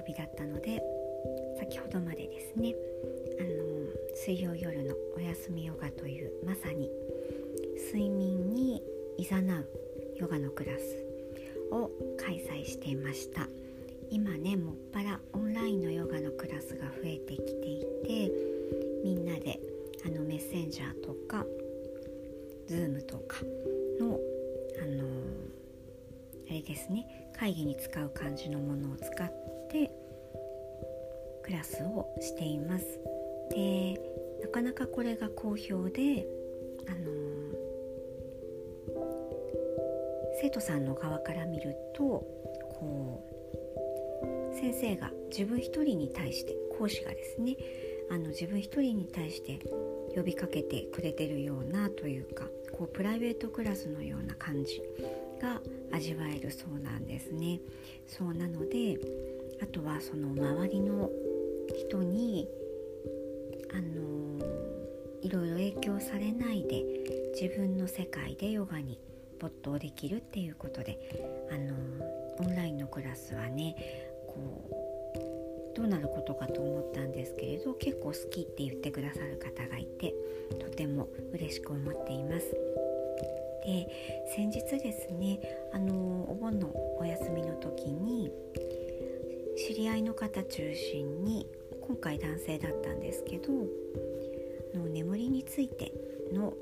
曜日だったので先ほどまでですねあの水曜夜のお休みヨガというまさに睡眠にいざなうヨガのクラスを開催していました。今ねもっぱらオンラインのヨガのクラスが増えてきていてみんなであのメッセンジャーとか Zoom とかのあのあれですね会議に使う感じのものを使ってクラスをしていますでなかなかこれが好評であの生徒さんの側から見るとこう先生が自分一人に対して講師がですねあの自分一人に対して呼びかけてくれてるようなというかこうプライベートクラスのような感じが味わえるそうなんですね。そうなのであとはその周りの人にあのいろいろ影響されないで自分の世界でヨガに没頭できるっていうことであのオンラインのクラスはねこうどうなることかと思ったんですけれど結構好きって言ってくださる方がいてとても嬉しく思っています。で先日ですねあのお盆のお休みの時に知り合いの方中心に今回男性だったんですけどの眠りについての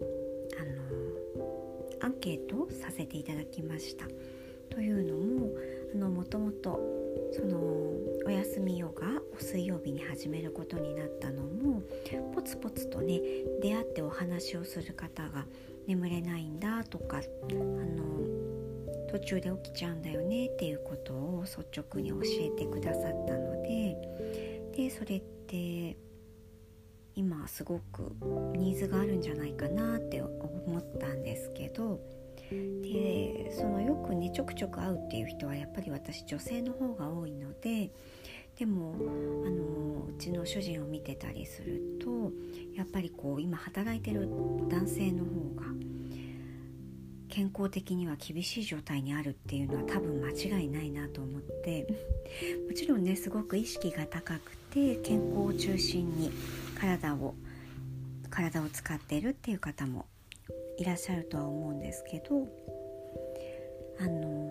あのアンケートをさせていただきました。というのもあのもともとそのお休みヨガを水曜日に始めることになったのもポツポツとね出会ってお話をする方が眠れないんだとかあの途中で起きちゃうんだよねっていうことを率直に教えてくださったのででそれって今すごくニーズがあるんじゃないかなって思ったんですけどでそのよくねちょくちょく会うっていう人はやっぱり私女性の方が多いのででもあのうちの主人を見てたりするとやっぱりこう今働いてる男性の方が健康的には厳しい状態にあるっていうのは多分間違いないなと思ってもちろんねすごく意識が高くて健康を中心に体を体を使っているっていう方もいらっしゃるとは思うんですけどあの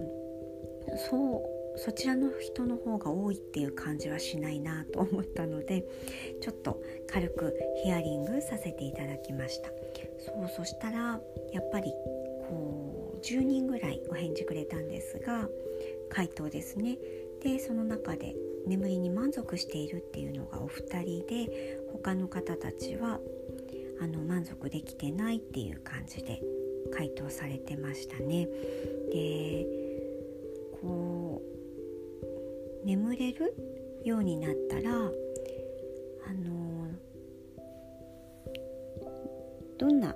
そうそちらの人の方が多いっていう感じはしないなと思ったのでちょっと軽くヒアリングさせていただきました。そうそしたらやっぱり10人ぐらいお返事くれたんですが回答ですねでその中で眠りに満足しているっていうのがお二人で他の方たちはあの満足できてないっていう感じで回答されてましたね。でこう眠れるようになったらあのどんな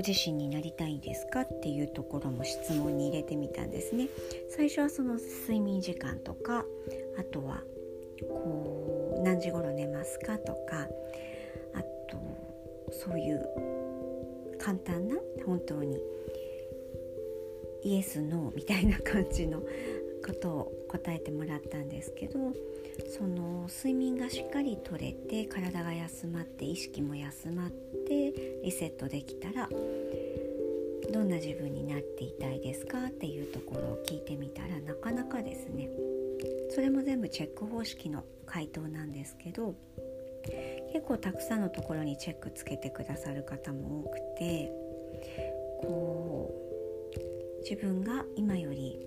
ご自身になりたいですかっていうところも質問に入れてみたんですね。最初はその睡眠時間とかあとはこう何時頃寝ますかとかあとそういう簡単な本当にイエス・ノーみたいな感じのことを答えてもらったんですけどその睡眠がしっかりとれて体が休まって意識も休まってリセットできたらどんな自分になっていたいですかっていうところを聞いてみたらなかなかですね。それも全部チェック方式の回答なんですけど結構たくさんのところにチェックつけてくださる方も多くてこう自分が今より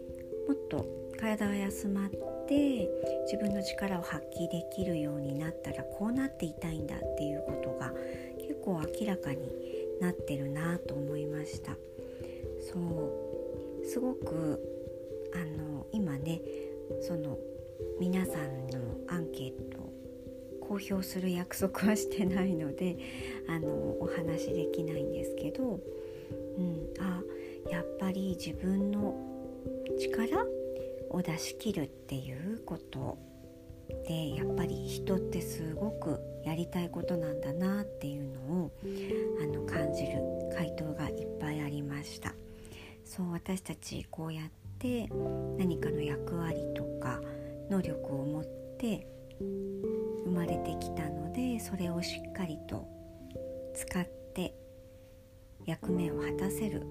もっと体が休まって自分の力を発揮できるようになったらこうなっていたいんだっていうことが結構明らかになってるなと思いました。そう。すごくあの今ねその皆さんのアンケート公表する約束はしてないのであのお話しできないんですけど、うん、あやっぱり自分の力を出し切るっていうことでやっぱり人ってすごくやりたいことなんだなっていうのをあの感じる回答がいっぱいありましたそう私たちこうやって何かの役割とか能力を持って生まれてきたのでそれをしっかりと使って役目を果たせる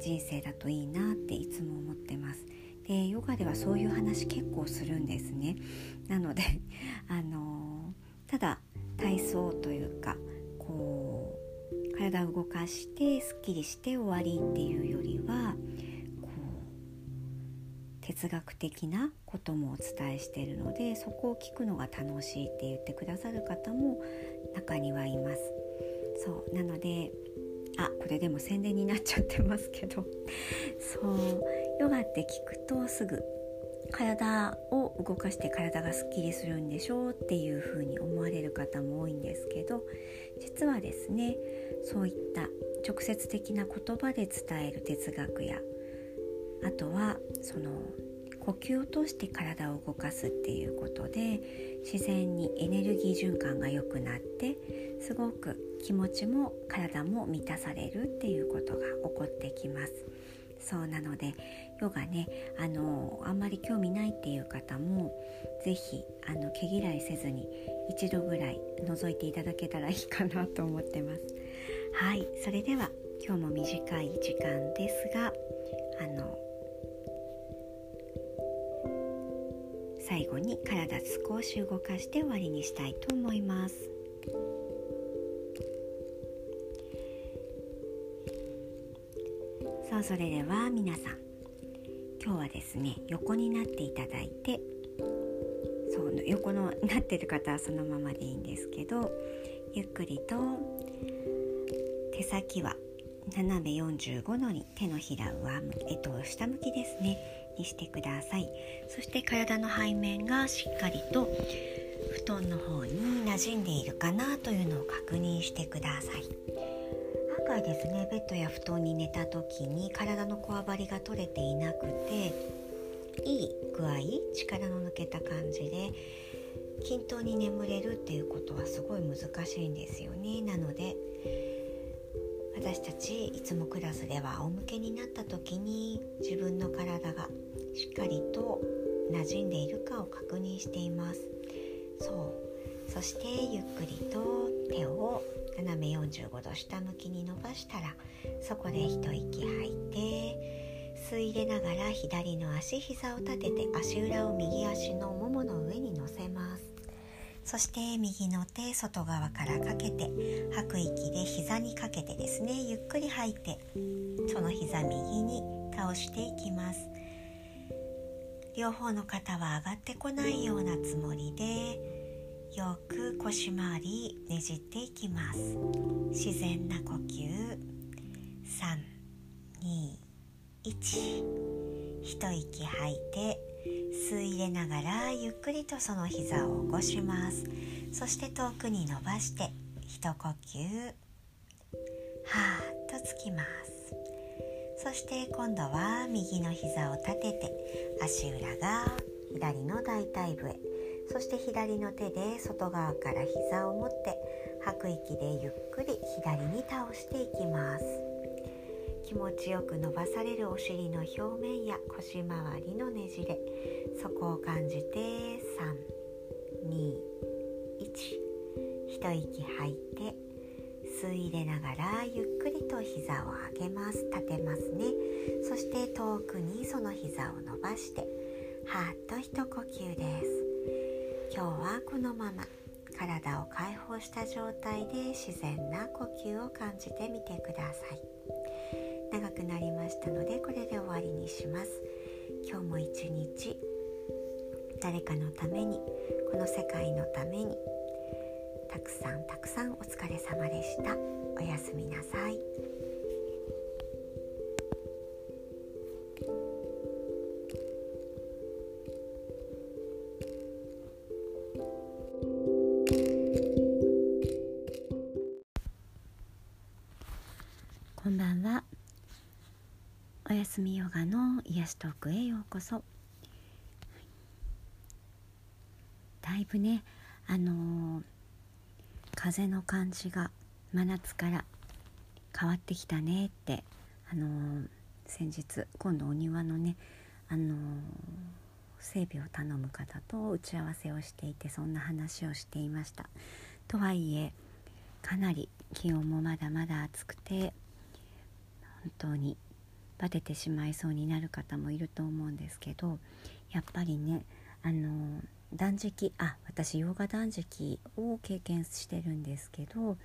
人生だといいなっていつも思ってます。でヨガではそういう話結構するんですね。なので あのただ体操というかこう体を動かしてすっきりして終わりっていうよりはこう哲学的なこともお伝えしているのでそこを聞くのが楽しいって言ってくださる方も中にはいます。そうなのであこれでも宣伝になっちゃってますけど そうヨガって聞くとすぐ体を動かして体がすっきりするんでしょうっていうふうに思われる方も多いんですけど実はですねそういった直接的な言葉で伝える哲学やあとはその呼吸を通して体を動かすっていうことで自然にエネルギー循環が良くなってすごく気持ちも体も満たされるっていうことが起こってきます。そうなのでヨガねあのあんまり興味ないっていう方も是非あの毛嫌いせずに一度ぐらい覗いていただけたらいいかなと思ってます。はいそれでは今日も短い時間ですがあの最後に体少し動かして終わりにしたいと思います。さあそれでは皆さん。今日はですね横になっていただいてそう横のなってる方はそのままでいいんですけどゆっくりと手先は斜め45度に手のひら上向き、えっと、下向きですねにしてください。そして体の背面がしっかりと布団の方に馴染んでいるかなというのを確認してください。案外ですね。ベッドや布団に寝た時に体のこわばりが取れていなくていい具合力の抜けた感じで均等に眠れるっていうことはすごい難しいんですよね。なので私たちいつもクラスでは仰向けになった時に自分の体がしっかりと馴染んでいるかを確認しています。そう。そしてゆっくりと手を斜め45度下向きに伸ばしたらそこで一息吐いて吸い入れながら左の足膝を立てて足裏を右足のももの上に乗せます。そして右の手外側からかけて吐く息で膝にかけてですねゆっくり吐いてその膝右に倒していきます。両方の肩は上がってこないようなつもりでよく腰回りねじっていきます。自然な呼吸。321一。息吐いて吸い入れながらゆっくりとその膝を起こします。そして遠くに伸ばして一呼吸。はーっとつきます。そして今度は右の膝を立てて足裏が左の大腿部へ。そして左の手で外側から膝を持って吐く息でゆっくり左に倒していきます。気持ちよく伸ばされるお尻の表面や腰回りのねじれそこを感じて321一。息吐いて吸い入れながらゆっくりと膝を上げます。立てますね。そして遠くにその膝を伸ばしてはっと一呼吸です。今日はこのまま体を解放した状態で自然な呼吸を感じてみてください。長くなりましたのでこれで終わりにします。今日も一日誰かのためにこの世界のためにたくさんたくさんお疲れ様でした。おやすみなさい。こそ。だいぶねあのー、風の感じが真夏から変わってきたねってあのー、先日今度お庭のねあのー、整備を頼む方と打ち合わせをしていてそんな話をしていました。とはいえかなり気温もまだまだ暑くて本当にバテてしまいそうになる方もいると思うんですけどやっぱりねあの断食あ私ヨガ断食を経験してるんですけど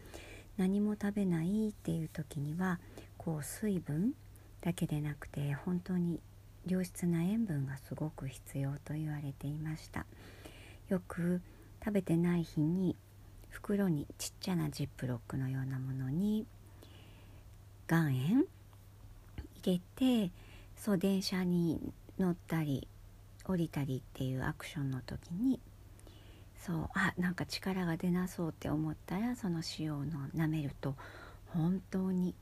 何も食べないっていう時にはこう水分だけでなくて本当に良質な塩分がすごく必要と言われていました。よく食べてない日に袋にちっちゃなジップロックのようなものに岩塩入れてそう電車に乗ったり降りたりっていうアクションの時にそうあなんか力が出なそうって思ったらその塩を舐めると本当に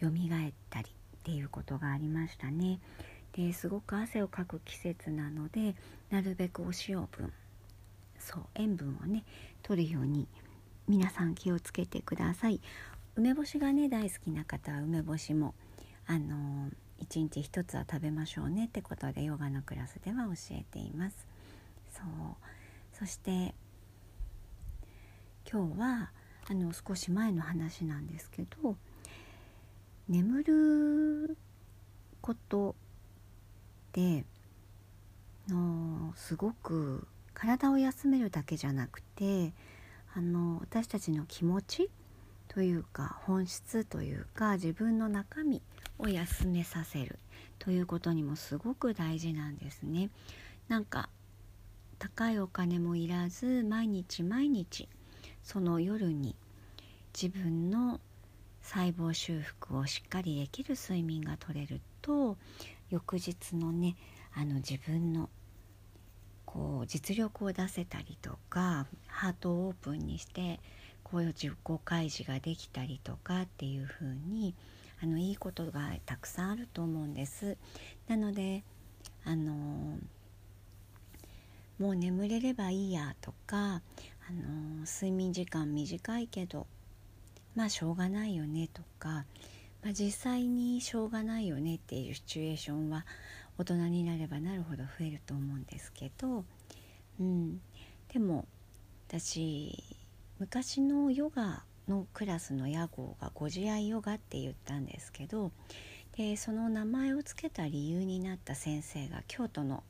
蘇ったりっていうことがありましたね。ですごく汗をかく季節なのでなるべくお塩分そう塩分をね取るように皆さん気をつけてください梅干しがね大好きな方は梅干しもあの1日1つは食べましょうねってことでヨガのクラスでは教えています。そう。そして今日はあの少し前の話なんですけど眠ることでのすごく体を休めるだけじゃなくてあの私たちの気持ちというか本質というか自分の中身を休めさせるということにもすごく大事なんですね。なんか高いお金もいらず毎日毎日その夜に自分の細胞修復をしっかりできる睡眠が取れると翌日のねあの自分のこう実力を出せたりとかハートをオープンにしてこういう自己開示ができたりとかっていう風にあにいいことがたくさんあると思うんです。なのであのもう眠れればいいやとか、あの睡眠時間短いけどまあしょうがないよねとかまあ、実際にしょうがないよねっていうシチュエーションは大人になればなるほど増えると思うんですけど、うん、でも私昔のヨガのクラスの屋号が「ご自愛ヨガ」って言ったんですけどでその名前を付けた理由になった先生が京都の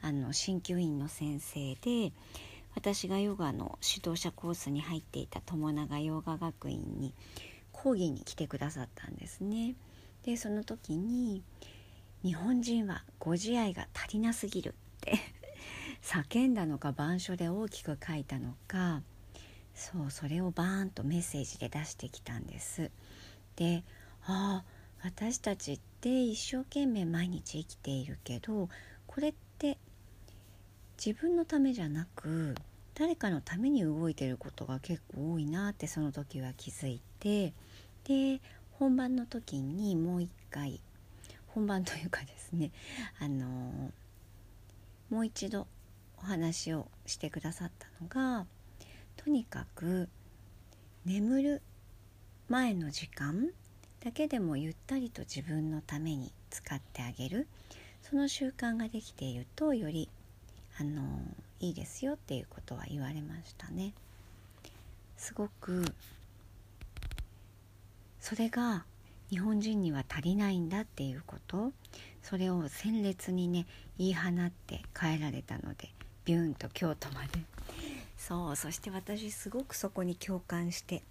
あの鍼灸院の先生で私がヨガの指導者コースに入っていた友永ヨガ学院に講義に来てくださったんですね。でその時に「日本人はご自愛が足りなすぎる」って 叫んだのか板書で大きく書いたのかそうそれをバーンとメッセージで出してきたんです。でああ私たちって一生懸命毎日生きているけどこれって自分のためじゃなく誰かのために動いてることが結構多いなってその時は気づいてで本番の時にもう一回本番というかですねあのもう一度お話をしてくださったのがとにかく眠る前の時間だけでもゆったりと自分のために使ってあげるその習慣ができているとよりあのいいですよっていうことは言われましたね。すごくそれが日本人には足りないんだっていうことそれを鮮烈にね言い放って帰られたのでビューンと京都までそうそして私すごくそこに共感して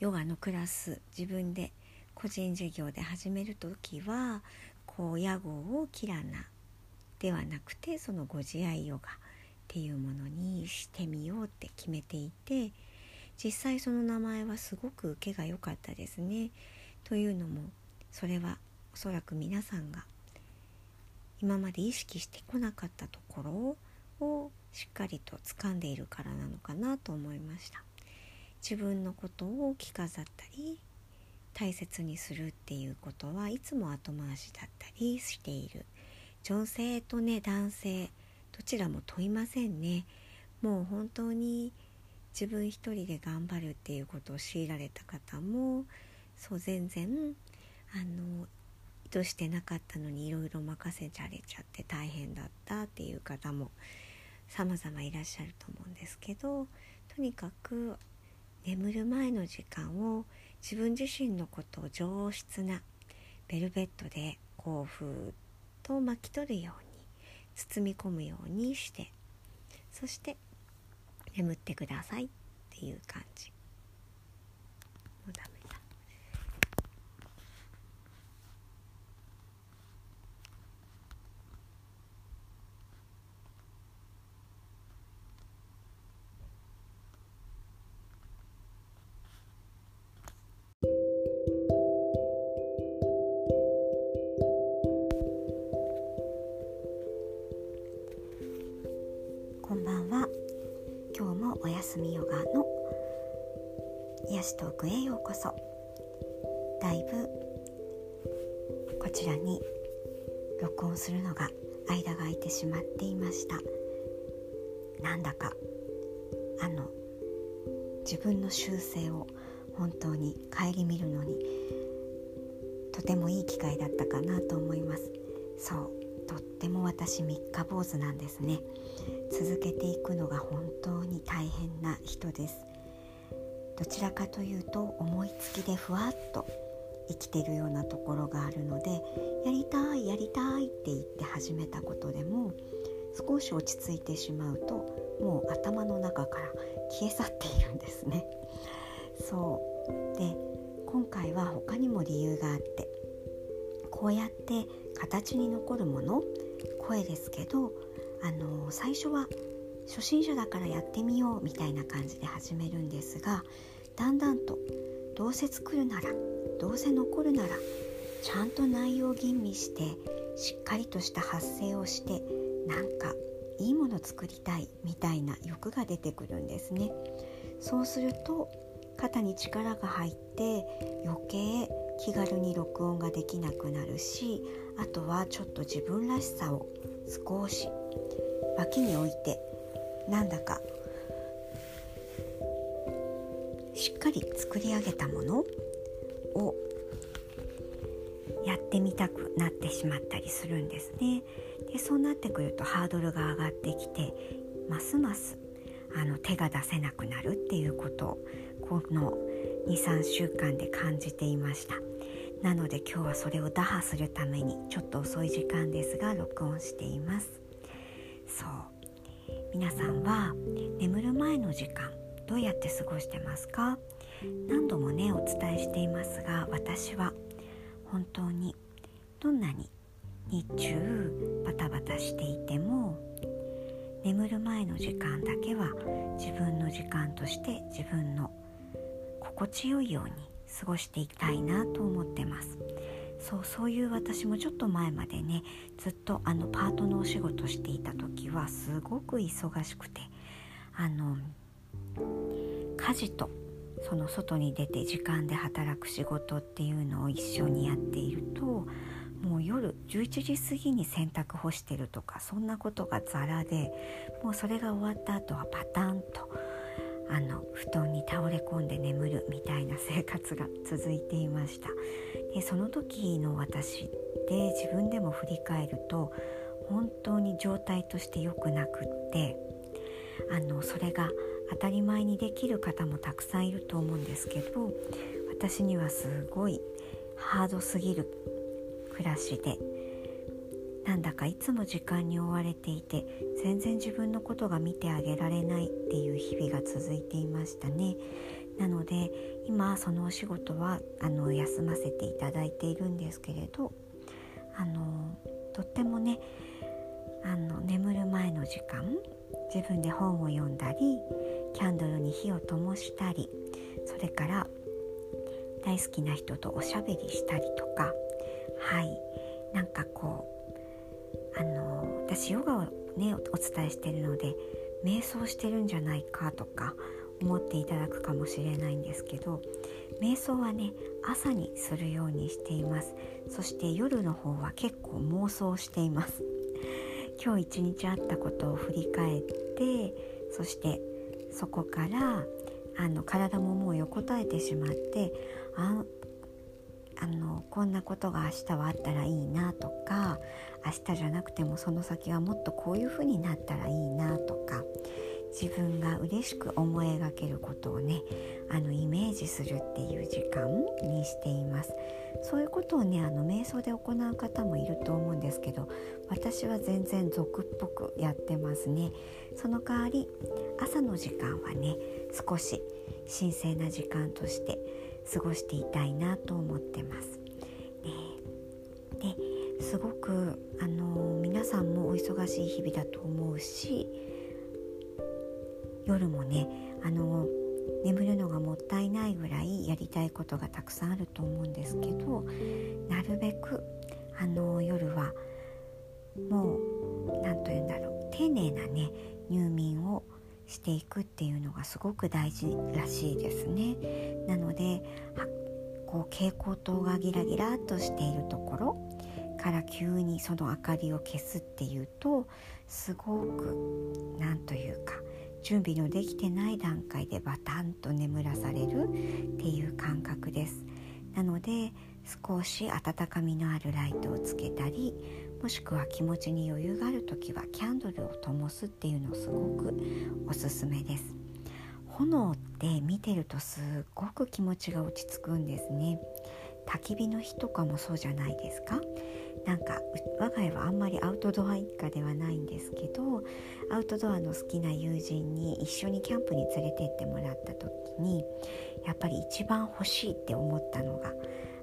ヨガのクラス自分で個人事業で始める時はこう屋号をキラナではなくてそのご自愛ヨガっていうものにしてみようって決めていて実際その名前はすごく受けが良かったですね。というのもそれはおそらく皆さんが今まで意識してこなかったところをしっかりと掴んでいるからなのかなと思いました。自分のことを着飾ったり大切にするっていうことはいつも後回しだったりしている。女性とね男性どちらも問いませんね。もう本当に自分一人で頑張るっていうことを強いられた方もそう全然あの図してなかったのにいろいろ任せちゃれちゃって大変だったっていう方も様々いらっしゃると思うんですけどとにかく眠る前の時間を自分自身のことを上質なベルベットでこうふーっと巻き取るように包み込むようにしてそして眠ってくださいっていう感じ。するのが間が空いてしまっていました。なんだかあの自分の修正を本当に顧みるのにとてもいい機会だったかなと思います。そうとっても私三日坊主なんですね。続けていくのが本当に大変な人です。どちらかというと思いつきでふわっと生きてるようなところがあるのでやりたいやりたいって言って始めたことでも少し落ち着いてしまうともう頭の中から消え去っているんですね。そう。で今回は他にも理由があってこうやって形に残るもの声ですけどあの最初は初心者だからやってみようみたいな感じで始めるんですがだんだんとどうせ作るならどうせ残るならちゃんと内容吟味してしっかりとした発声をしてなんかいいもの作りたいみたいな欲が出てくるんですね。そうすると肩に力が入って余計気軽に録音ができなくなるしあとはちょっと自分らしさを少し脇に置いてなんだかかり作り上げたものをやってみたくなってしまったりするんですね。でそうなってくるとハードルが上がってきてますますあの手が出せなくなるっていうことをこの23週間で感じていました。なので今日はそれを打破するためにちょっと遅い時間ですが録音しています。そう。皆さんは眠る前の時間どうやって過ごしてますか？何度もねお伝えしていますが私は本当にどんなに日中バタバタしていても眠る前の時間だけは自分の時間として自分の心地よいように過ごしていきたいなと思ってます。そうそういう私もちょっと前までねずっとあのパートのお仕事していた時はすごく忙しくてあの家事とその外に出て時間で働く仕事っていうのを一緒にやっているともう夜11時過ぎに洗濯干してるとかそんなことがザラでもうそれが終わった後はパタンとあの布団に倒れ込んで眠るみたいな生活が続いていました。でその時の私で自分でも振り返ると本当に状態として良くなくってあのそれが当たり前にできる方もたくさんいると思うんですけど私にはすごいハードすぎる暮らしでなんだかいつも時間に追われていて全然自分のことが見てあげられないっていう日々が続いていましたね。なので今そのお仕事はあの休ませていただいているんですけれどあのとってもねあの眠る前の時間自分で本を読んだりキャンドルに火を灯したりそれから大好きな人とおしゃべりしたりとかはい。なんかこうあの私ヨガをねお伝えしてるので瞑想してるんじゃないかとか思っていただくかもしれないんですけど瞑想はね朝にするようにしています。そして夜の方は結構妄想しています。今日一日あったことを振り返ってそしてそこからあの体ももう横たえてしまってああのこんなことが明日はあったらいいなとか明日じゃなくてもその先はもっとこういうふうになったらいいなとか自分が嬉しく思い描けることをねあのイメージするっていう時間にしています。そういうことをねあの瞑想で行う方もいると思うんですけど私は全然俗っぽくやってますね。その代わり朝の時間はね少し神聖な時間として過ごしていたいなと思ってます。ね、ですごくあの皆さんもお忙しい日々だと思うし夜もねあの眠るのがもったいないぐらいやりたいことがたくさんあると思うんですけどなるべくあの夜はもう何と言うんだろう丁寧なね入眠をしていくっていうのがすごく大事らしいですね。なのでこう蛍光灯がギラギラっとしているところから急にその明かりを消すっていうとすごく何というか準備のできてない段階でバタンと眠らされるっていう感覚です。なので少し温かみのあるライトをつけたりもしくは気持ちに余裕がある時はキャンドルを灯すっていうのすごくおすすめです。炎って見てるとすっごく気持ちが落ち着くんですね。焚き火の日とかもそうじゃないですか？なんか我が家はあんまりアウトドア一家ではないんですけどアウトドアの好きな友人に一緒にキャンプに連れてってもらった時にやっぱり一番欲しいって思ったのが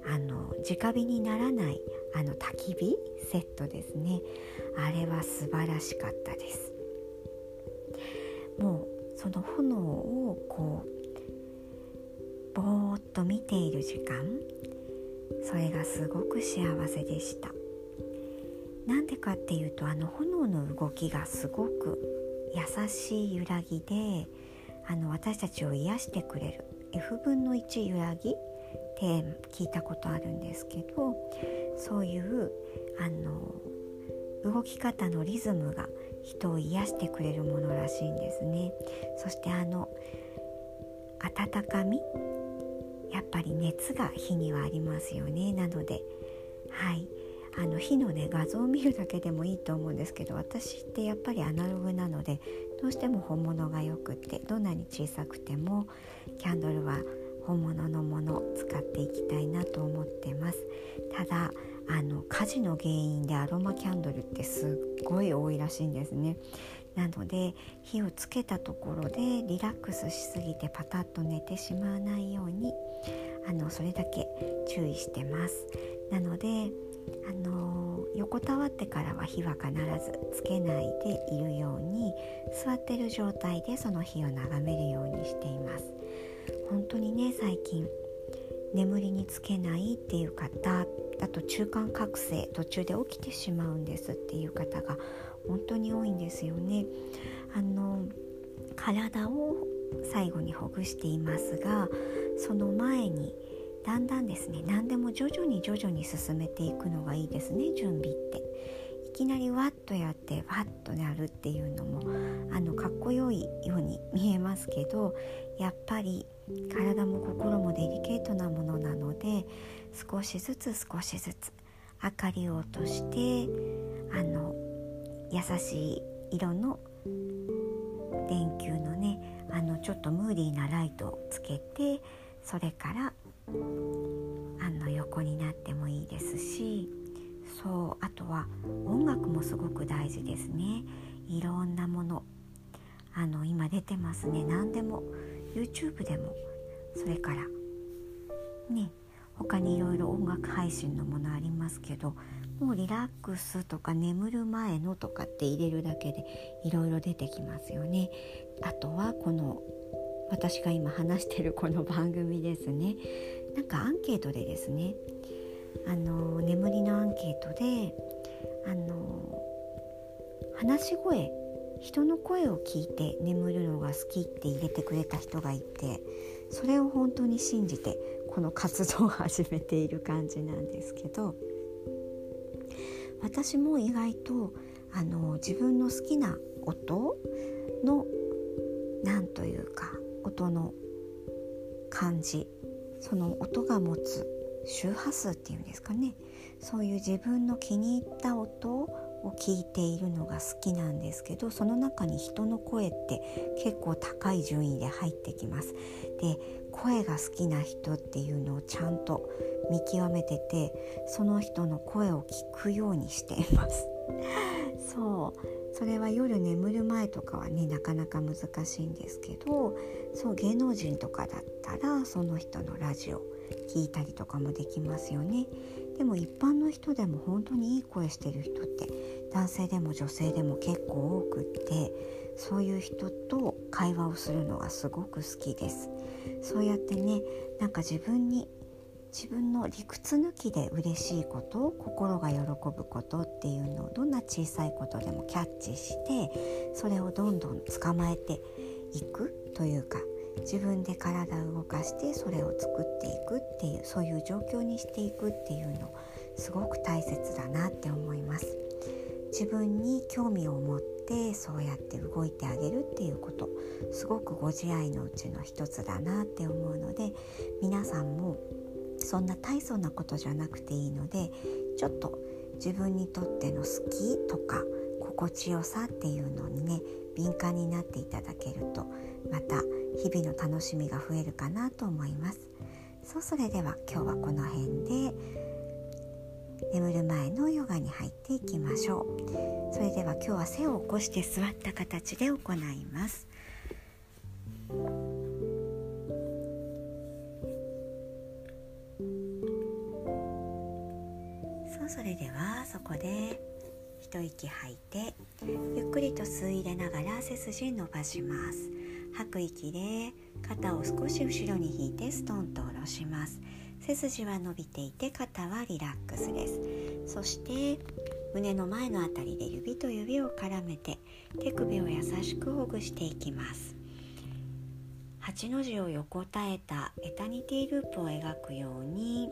あの直火にならないあの焚き火セットですね。あれは素晴らしかったです。もうその炎をこうぼーっと見ている時間それがすごく幸せでした。なんでかっていうとあの炎の動きがすごく優しい揺らぎであの私たちを癒してくれる F 分の1揺らぎって聞いたことあるんですけどそういうあの動き方のリズムが人を癒してくれるものらしいんですね。そしてあの温かみやっぱり熱が火にはありますよね。なのではい。あの火のね画像を見るだけでもいいと思うんですけど私ってやっぱりアナログなのでどうしても本物がよくってどんなに小さくてもキャンドルは本物のものを使っていきたいなと思ってます。ただあの火事の原因でアロマキャンドルってすっごい多いらしいんですね。なので火をつけたところでリラックスしすぎてパタッと寝てしまわないようにあのそれだけ注意してます。なのであの横たわってからは火は必ずつけないでいるように座ってる状態でその火を眺めるようにしています本当にね最近眠りにつけないっていう方あと中間覚醒途中で起きてしまうんですっていう方が本当に多いんですよね。あの体を最後にほぐしていますがその前にだんだんですね何でも徐々に徐々に進めていくのがいいですね準備って。いきなりワッとやってワッとなるっていうのもあのかっこよいように見えますけどやっぱり体も心もデリケートなものなので少しずつ少しずつ明かりを落としてあの優しい色の電球のねあのちょっとムーディーなライトをつけてそれからあの横になってもいいですしそうあとは音楽もすごく大事ですね。いろんなものあの今出てますね。何でも YouTube でもそれからね他にいろいろ音楽配信のものありますけどもうリラックスとか眠る前のとかって入れるだけでいろいろ出てきますよね。あとはこの私が今話してるこの番組ですね。なんかアンケートでですねあの眠りのアンケートであの話し声人の声を聞いて眠るのが好きって入れてくれた人がいてそれを本当に信じてこの活動を始めている感じなんですけど私も意外とあの自分の好きな音の何というか音の感じその音が持つ周波数っていうんですかねそういう自分の気に入った音を聞いているのが好きなんですけどその中に人の声って結構高い順位で入ってきます。で声が好きな人っていうのをちゃんと見極めててその人の声を聞くようにしています。そうそれは夜眠る前とかはねなかなか難しいんですけどそう芸能人とかだったらその人のラジオ聞いたりとかもできますよね。でも一般の人でも本当にいい声してる人って男性でも女性でも結構多くってそういう人と会話をするのがすごく好きです。そうやってねなんか自分に自分の理屈抜きで嬉しいこと心が喜ぶことっていうのをどんな小さいことでもキャッチしてそれをどんどん捕まえていくというか自分で体を動かしてそれを作っていくっていうそういう状況にしていくっていうのすごく大切だなって思います。自分に興味を持ってそうやって動いてあげるっていうことすごくご自愛のうちの一つだなって思うので皆さんもそんな大層なことじゃなくていいのでちょっと自分にとっての好きとか心地よさっていうのにね敏感になっていただけるとまた日々の楽しみが増えるかなと思います。そうそれでは今日はこの辺で眠る前のヨガに入っていきましょう。それでは今日は背を起こして座った形で行います。それではそこで一息吐いてゆっくりと吸い入れながら背筋伸ばします。吐く息で肩を少し後ろに引いてストンと下ろします。背筋は伸びていて肩はリラックスです。そして胸の前のあたりで指と指を絡めて手首を優しくほぐしていきます。8の字を横たえたエタニティループを描くように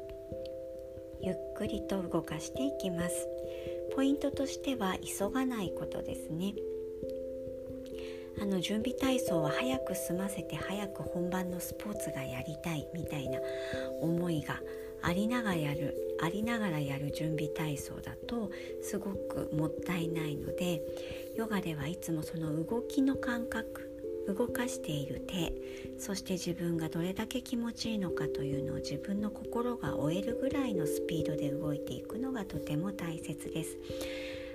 ゆっくりと動かしていきます。ポイントとしては急がないことですね。あの準備体操は早く済ませて早く本番のスポーツがやりたいみたいな思いがありながらやるありながらやる準備体操だとすごくもったいないのでヨガではいつもその動きの感覚動かしている手そして自分がどれだけ気持ちいいのかというのを自分の心が追えるぐらいのスピードで動いていくのがとても大切です。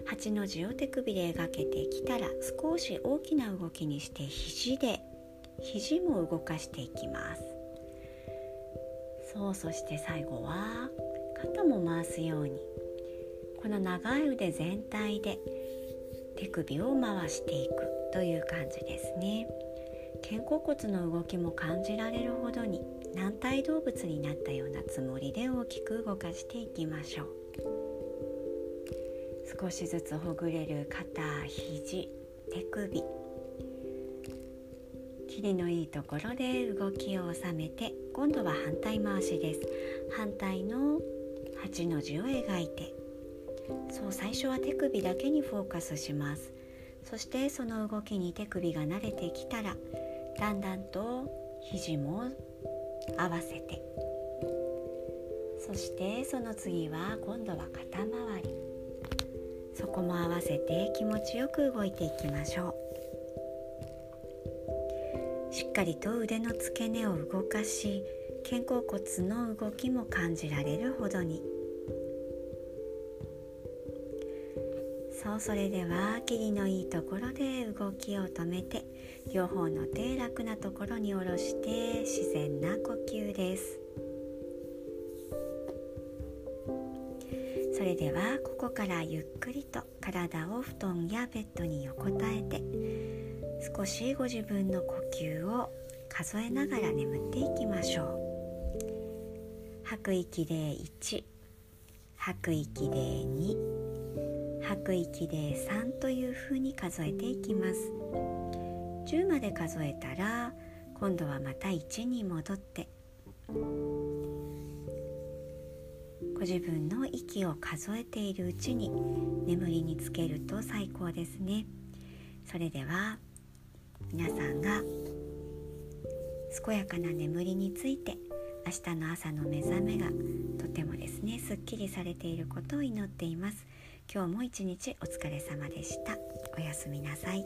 8の字を手首で描けてきたら少し大きな動きにして肘で肘も動かしていきますそうそして最後は肩も回すようにこの長い腕全体で手首を回していくという感じですね。肩甲骨の動きも感じられるほどに軟体動物になったようなつもりで大きく動かしていきましょう。少しずつほぐれる肩肘手首キリのいいところで動きを収めて今度は反対回しです。反対の8の字を描いてそう最初は手首だけにフォーカスします。そしてその動きに手首が慣れてきたらだんだんと肘も合わせてそしてその次は今度は肩周り。そこも合わせて気持ちよく動いていきましょう。しっかりと腕の付け根を動かし肩甲骨の動きも感じられるほどに。そうそれでは霧のいいところで動きを止めて両方の手楽なところに下ろして自然な呼吸です。それではここからゆっくりと体を布団やベッドに横たえて少しご自分の呼吸を数えながら眠っていきましょう。吐く息で1吐く息で2吐く息で3というふうに数えていきます。10まで数えたら今度はまた1に戻ってご自分の息を数えているうちに眠りにつけると最高ですね。それでは皆さんが健やかな眠りについて明日の朝の目覚めがとてもですねすっきりされていることを祈っています。今日も一日お疲れ様でした。おやすみなさい。